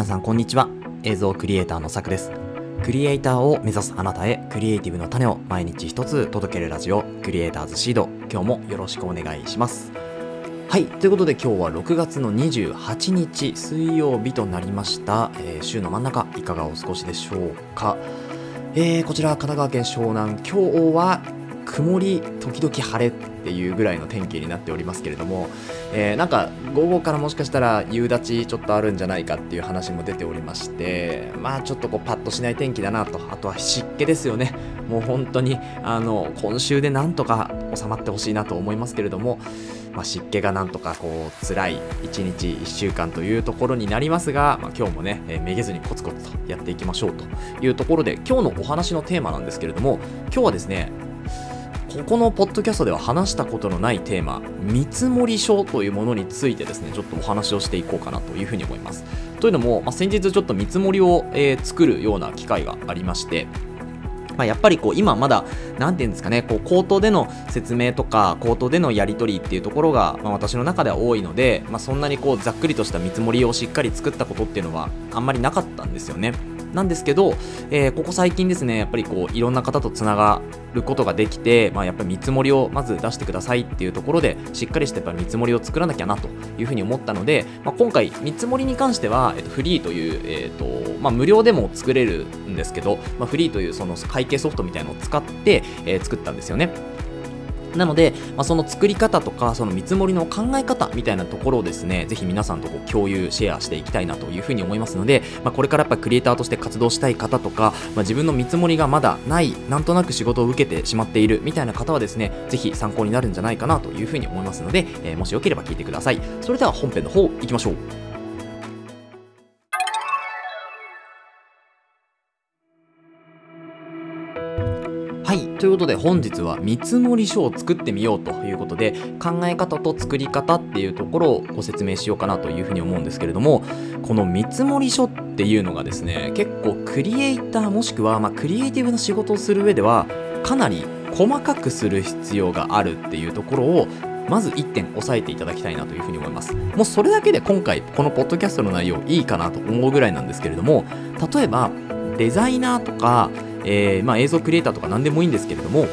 皆さんこんにちは。映像クリエイターのさくです。クリエイターを目指すあなたへクリエイティブの種を毎日一つ届けるラジオクリエイターズシード。今日もよろしくお願いします。はいということで今日は6月の28日水曜日となりました、えー週の真ん中いかがお過ごしでしょうか、えーこちら神奈川県湘南。今日は曇り時々晴れっていうぐらいの天気になっておりますけれども、えーなんか午後からもしかしたら夕立ちょっとあるんじゃないかっていう話も出ておりましてまあちょっとこうパッとしない天気だなと。あとは湿気ですよね。もう本当にあの今週でなんとか収まってほしいなと思いますけれども、まあ、湿気がなんとかこう辛い1日1週間というところになりますが、まあ、今日もね、えーめげずにコツコツとやっていきましょうというところで今日のお話のテーマなんですけれども今日はですねここのポッドキャストでは話したことのないテーマ見積書というものについてですねちょっとお話をしていこうかなというふうに思いますというのも、まあ、先日ちょっと見積もりを、えー作るような機会がありましてまあ、やっぱりこう今まだ何て言うんですかねこう口頭での説明とか口頭でのやり取りっていうところが、まあ、私の中では多いので、まあ、そんなにこうざっくりとした見積もりをしっかり作ったことっていうのはあんまりなかったんですよね。なんですけど、えーここ最近ですねやっぱりこういろんな方とつながることができて、まあ、やっぱり見積もりをまず出してくださいっていうところでしっかりしてやっぱ見積もりを作らなきゃなというふうに思ったので、まあ、今回見積もりに関しては、えっと、フリーという、えっとまあ、無料でも作れるんですけど、まあ、フリーというその会計ソフトみたいのを使って、えー作ったんですよね。なので、まあ、その作り方とかその見積もりの考え方みたいなところをですねぜひ皆さんとこう共有シェアしていきたいなというふうに思いますので、まあ、これからやっぱクリエイターとして活動したい方とか、まあ、自分の見積もりがまだないなんとなく仕事を受けてしまっているみたいな方はですねぜひ参考になるんじゃないかなというふうに思いますので、えーもしよければ聞いてください。それでは本編の方行きましょう。ということで本日は見積書を作ってみようということで考え方と作り方っていうところをご説明しようかなというふうに思うんですけれどもこの見積書っていうのがですね結構クリエイターもしくは、ま、クリエイティブな仕事をする上ではかなり細かくする必要があるっていうところをまず1点押さえていただきたいなというふうに思います。もうそれだけで今回このポッドキャストの内容いいかなと思うぐらいなんですけれども例えばデザイナーとか、えーまあ、映像クリエイターとか何でもいいんですけれども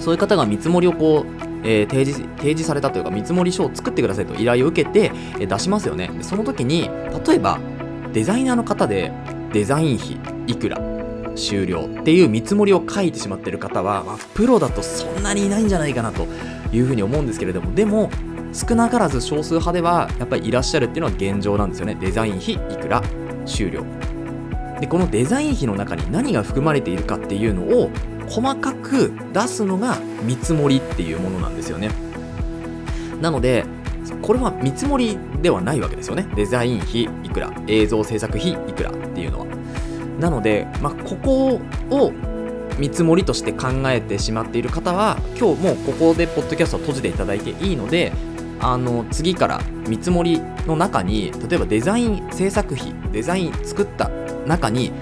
そういう方が見積もりをこう、えー提示提示されたというか見積もり書を作ってくださいと依頼を受けて、え出しますよね。でその時に例えばデザイナーの方でデザイン費いくら終了っていう見積もりを書いてしまってる方は、まあプロだとそんなにいないんじゃないかなというふうに思うんですけれどもでも少なからず少数派ではやっぱりいらっしゃるっていうのは現状なんですよね。デザイン費いくら終了。でこのデザイン費の中に何が含まれているかっていうのを細かく出すのが見積もりっていうものなんですよね。なのでこれは見積もりではないわけですよね。デザイン費いくら映像制作費いくらっていうのは。なので、まあ、ここを見積もりとして考えてしまっている方は今日もうここでポッドキャストを閉じていただいていいのであの次から見積もりの中に例えばデザイン制作費デザイン作った中に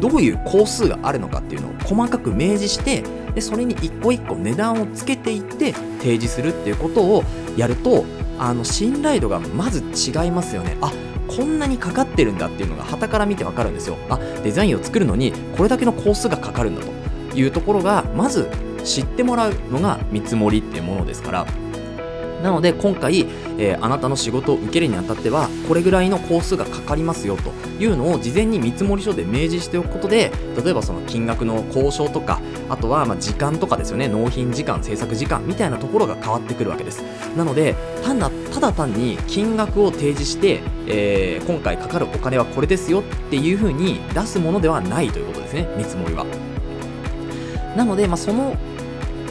どういう工数があるのかっていうのを細かく明示してでそれに一個一個値段をつけていって提示するっていうことをやるとあの信頼度がまず違いますよね。あこんなにかかってるんだっていうのが傍から見てわかるんですよ。あデザインを作るのにこれだけの工数がかかるんだというところがまず知ってもらうのが見積もりっていうものですから。なので今回、えーあなたの仕事を受けるにあたってはこれぐらいの工数がかかりますよというのを事前に見積書で明示しておくことで例えばその金額の交渉とかあとはま時間とかですよね納品時間制作時間みたいなところが変わってくるわけです。なので単なただ単に金額を提示して、えー今回かかるお金はこれですよっていうふうに出すものではないということですね見積もりは。なので、まあ、その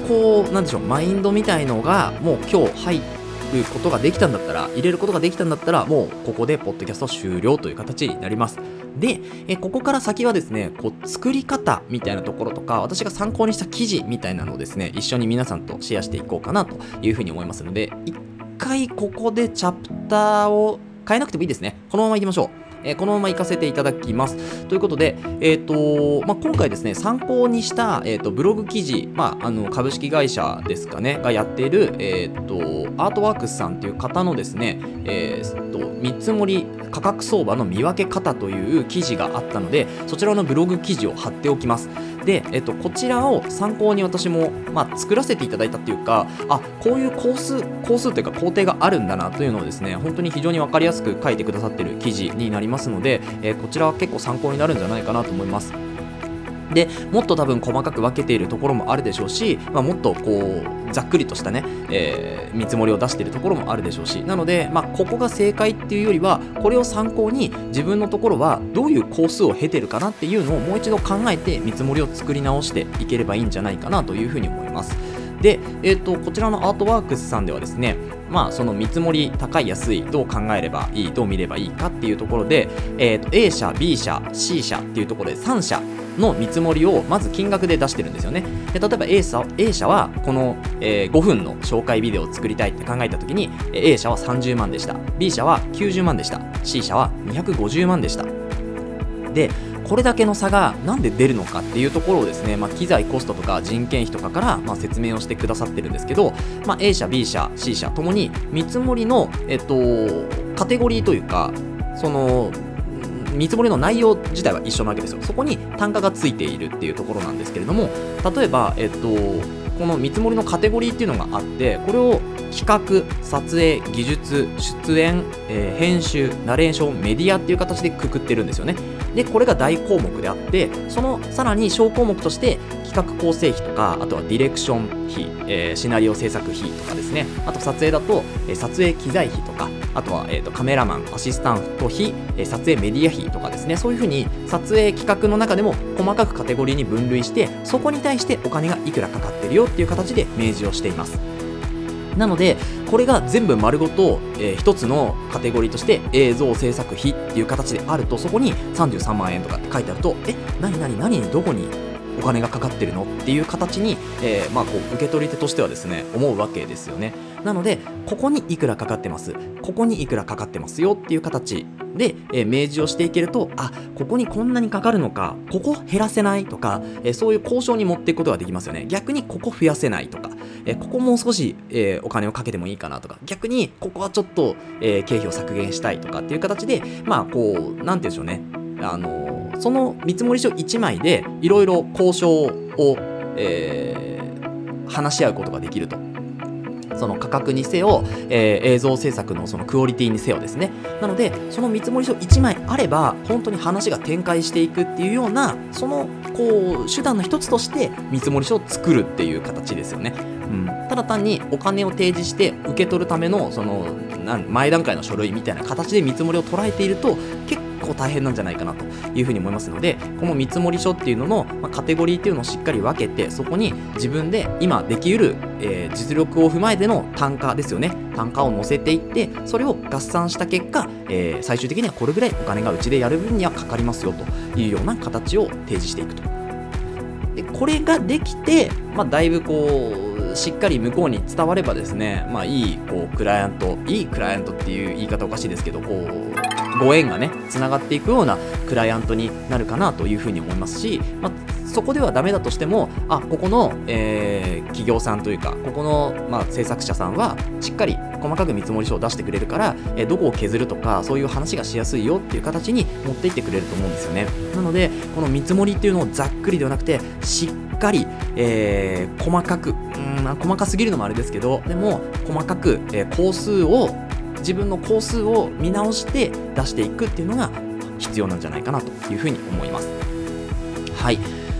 こうなんでしょうマインドみたいのがもう今日入ることができたんだったら入れることができたんだったらもうここでポッドキャスト終了という形になります。でえここから先はですねこう作り方みたいなところとか私が参考にした記事みたいなのをですね一緒に皆さんとシェアしていこうかなというふうに思いますので一回ここでチャプターを変えなくてもいいですね。このままいきましょう。えーこのまま行かせていただきます。ということで、えーとまあ、今回ですね、参考にした、えー、とブログ記事、まあ、あの株式会社ですかね、がやっている、えー、とアートワークスさんという方のですね、えーと見積もり価格相場の見分け方という記事があったのでそちらのブログ記事を貼っておきますで、えっと、こちらを参考に私も、まあ、作らせていただいたっていうかあこういう工数工数というか工程があるんだなというのをですね本当に非常に分かりやすく書いてくださってる記事になりますので、えー、こちらは結構参考になるんじゃないかなと思います。でもっと多分細かく分けているところもあるでしょうし、まあ、もっとこうざっくりとしたね、えー、見積もりを出しているところもあるでしょうしなので、まあ、ここが正解っていうよりはこれを参考に自分のところはどういう工数を経てるかなっていうのをもう一度考えて見積もりを作り直していければいいんじゃないかなというふうに思います。で、えーと、こちらのアートワークスさんではですね、まあ、その見積もり高い安いどう考えればいいどう見ればいいかっていうところで、えーと、A 社 B 社 C 社っていうところで3社の見積もりをまず金額で出してるんですよね。で例えば A 社 A 社はこの、えー、5分の紹介ビデオを作りたいって考えた時に A 社は30万でした。B 社は90万でした。C 社は250万でした。でこれだけの差がなんで出るのかっていうところをですね、まあ、機材コストとか人件費とかから、ま、説明をしてくださってるんですけど、まあ、A 社 B 社 C 社ともに見積もりの、えっと、カテゴリーというかその見積もりの内容自体は一緒なわけですよ。そこに単価がついているっていうところなんですけれども例えば、えっと、この見積もりのカテゴリーっていうのがあってこれを企画撮影技術出演、えー、編集ナレーションメディアっていう形でくくってるんですよね。でこれが大項目であってそのさらに小項目として企画構成費とかあとはディレクション費、えー、シナリオ制作費とかですね。あと撮影だと、えー、撮影機材費とかあとは、えーと、カメラマンアシスタント費、えー、撮影メディア費とかですね。そういうふうに撮影企画の中でも細かくカテゴリーに分類してそこに対してお金がいくらかかってるよっていう形で明示をしています。なのでこれが全部丸ごと、えー、一つのカテゴリーとして映像制作費っていう形であるとそこに33万円とかって書いてあるとえ何何何どこにお金がかかってるのっていう形に、えー、まあ、こう受け取り手としてはですね思うわけですよね。なのでここにいくらかかってます。ここにいくらかかってますよっていう形で、えー、明示をしていけるとあここにこんなにかかるのかここ減らせないとか、えー、そういう交渉に持っていくことができますよね。逆にここ増やせないとか、えー、ここもう少し、えお金をかけてもいいかなとか逆にここはちょっと、え経費を削減したいとかっていう形でまあこう何て言うんでしょうね。あのその見積書1枚でいろいろ交渉を、え話し合うことができると。その価格にせよ、えー、映像制作のそのクオリティにせよですね。なのでその見積書1枚あれば本当に話が展開していくっていうようなそのこう手段の一つとして見積書を作るっていう形ですよね、うん、ただ単にお金を提示して受け取るためのその前段階の書類みたいな形で見積もりを捉えていると結構大変なんじゃないかなというふうに思いますのでこの見積書っていうのの、まあ、カテゴリーっていうのをしっかり分けてそこに自分で今できうる、えー、実力を踏まえての単価ですよね。単価を載せていってそれを合算した結果、えー、最終的にはこれぐらいお金がうちでやる分にはかかりますよと。いうような形を提示していくと。でこれができて、まあ、だいぶこうしっかり向こうに伝わればですね、まあ、いいこうクライアントいいクライアントっていう言い方おかしいですけどこうご縁がねつながっていくようなクライアントになるかなというふうに思いますし、まあ、そこではダメだとしてもあここの、えー、企業さんというかここの、まあ、制作者さんはしっかり細かく見積もり書を出してくれるから、えー、どこを削るとかそういう話がしやすいよっていう形に持っていってくれると思うんですよね。なのでこの見積もりっていうのをざっくりではなくてしっかり、えー、細かくうん細かすぎるのもあれですけどでも細かく、えー、工数を自分の工数を見直して出していくっていうのが必要なんじゃないかなというふうに思います。はい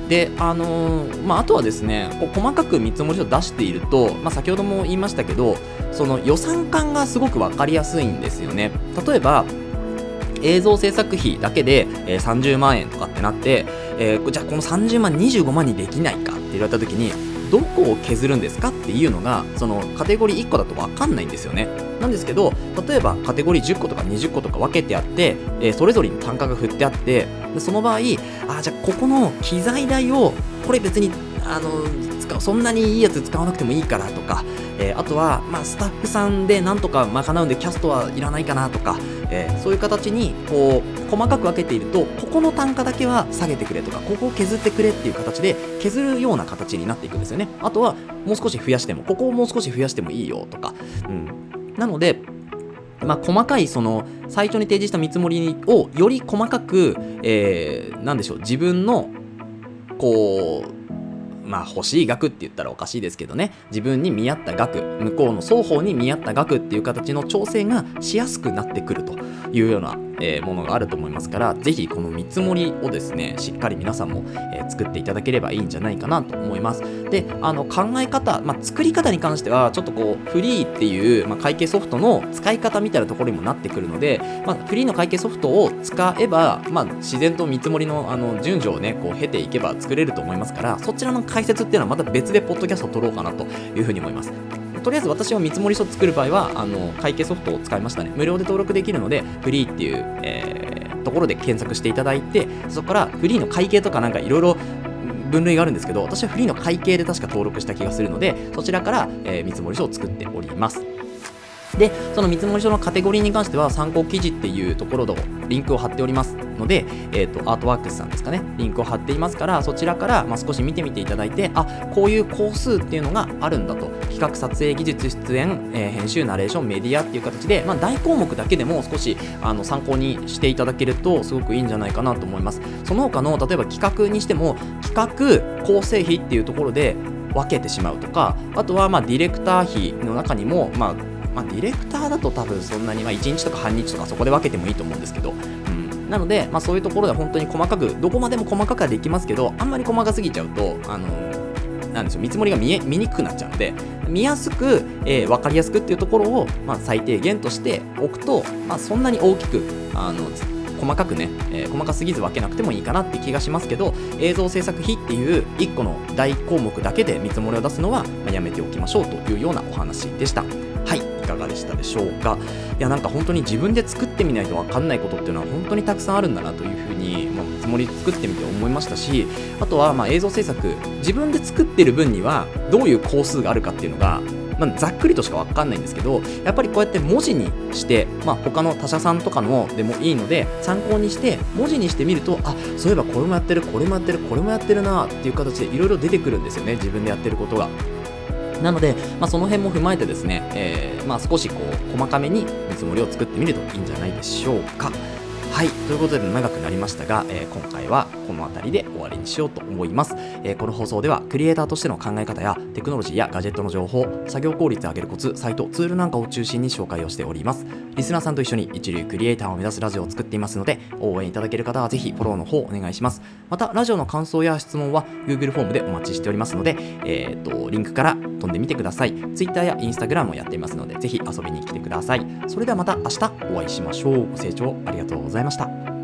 であのー、まあ、あとはですねこう細かく見積もりを出していると、まあ、先ほども言いましたけどその予算感がすごく分かりやすいんですよね例えば映像制作費だけで、えー、30万円とかってなって、えー、じゃあこの30万25万にできないかって言われた時にどこを削るんですかっていうのがそのカテゴリー1個だと分かんないんですよね。なんですけど例えばカテゴリー10個とか20個とか分けてあって、えー、それぞれに単価が振ってあってでその場合あじゃあここの機材代をこれ別にあの使うそんなにいいやつ使わなくてもいいからとか、えー、あとは、まあ、スタッフさんでなんとか賄うんでキャストはいらないかなとか、えー、そういう形にこう細かく分けているとここの単価だけは下げてくれとかここを削ってくれっていう形で削るような形になっていくんですよね。あとはもう少し増やしてもここをもう少し増やしてもいいよとか、うん、なのでまあ、細かいその最初に提示した見積もりをより細かく、えー、でしょう自分のこうまあ欲しい額って言ったらおかしいですけどね。自分に見合った額向こうの双方に見合った額っていう形の調整がしやすくなってくるというような、えー、ものがあると思いますから是非この見積もりをですねしっかり皆さんも、えー、作っていただければいいんじゃないかなと思います。であの考え方、まあ、作り方に関してはちょっとこうフリーっていう、まあ、会計ソフトの使い方みたいなところにもなってくるので、まあ、フリーの会計ソフトを使えば、まあ、自然と見積もりのあの順序をねこう経ていけば作れると思いますからそちらの解説っていうのはまた別でポッドキャストを撮ろうかなというふうに思います。とりあえず私は見積書作る場合はあの会計ソフトを使いましたね。無料で登録できるのでフリーっていう、えー、ところで検索していただいてそこからフリーの会計とかなんかいろいろ分類があるんですけど私はフリーの会計で確か登録した気がするのでそちらから、えー、見積書を作っております。で、その見積書のカテゴリーに関しては参考記事っていうところのリンクを貼っておりますので、えっ、ー、と、アートワークスさんですかね、リンクを貼っていますから、そちらから、まあ、少し見てみていただいて、あ、こういう工数っていうのがあるんだと、企画撮影技術出演、えー、編集、ナレーション、メディアっていう形で、まあ、大項目だけでも少しあの参考にしていただけると、すごくいいんじゃないかなと思います。その他の、例えば企画にしても、企画、構成費っていうところで、分けてしまうとかあとはまあディレクター費の中にも、まあ、まあ、ディレクターだと多分そんなに、まあ、1日とか半日とかそこで分けてもいいと思うんですけど、うん、なので、まあ、そういうところで本当に細かくどこまでも細かくはできますけどあんまり細かすぎちゃうとあのなんでしょう見積もりが見え見にくくなっちゃうので見やすく、えー、分かりやすくっていうところを、まあ、最低限としておくと、まあ、そんなに大きくあの細かくね、えー、細かすぎず分けなくてもいいかなって気がしますけど映像制作費っていう1個の大項目だけで見積もりを出すのは、まあ、やめておきましょうというようなお話でした。かがでしたでしょうか？いやなんか本当に自分で作ってみないと分かんないことっていうのは本当にたくさんあるんだなというふうに、まあ、つもり作ってみて思いましたしあとはま映像制作自分で作ってる分にはどういう工数があるかっていうのがまあ、ざっくりとしか分かんないんですけどやっぱりこうやって文字にして、まあ、他の他社さんとかのでもいいので参考にして文字にしてみるとあそういえばこれもやってるこれもやってるこれもやってるなっていう形でいろいろ出てくるんですよね自分でやってることが。なので、まあ、その辺も踏まえてですね、えー、まあ、少しこう細かめに見積もりを作ってみるといいんじゃないでしょうか。はい。ということで長くなりましたが、えー、今回はこの辺りで終わりにしようと思います、えー、この放送ではクリエイターとしての考え方やテクノロジーやガジェットの情報、作業効率を上げるコツ、サイト、ツールなんかを中心に紹介をしております。リスナーさんと一緒に一流クリエイターを目指すラジオを作っていますので、応援いただける方はぜひフォローの方お願いします。また、ラジオの感想や質問は Google フォームでお待ちしておりますので、えー、と、リンクから飛んでみてください。Twitter や Instagram もやっていますので、ぜひ遊びに来てください。それではまた明日お会いしましょう。ご清聴ありがとうございました。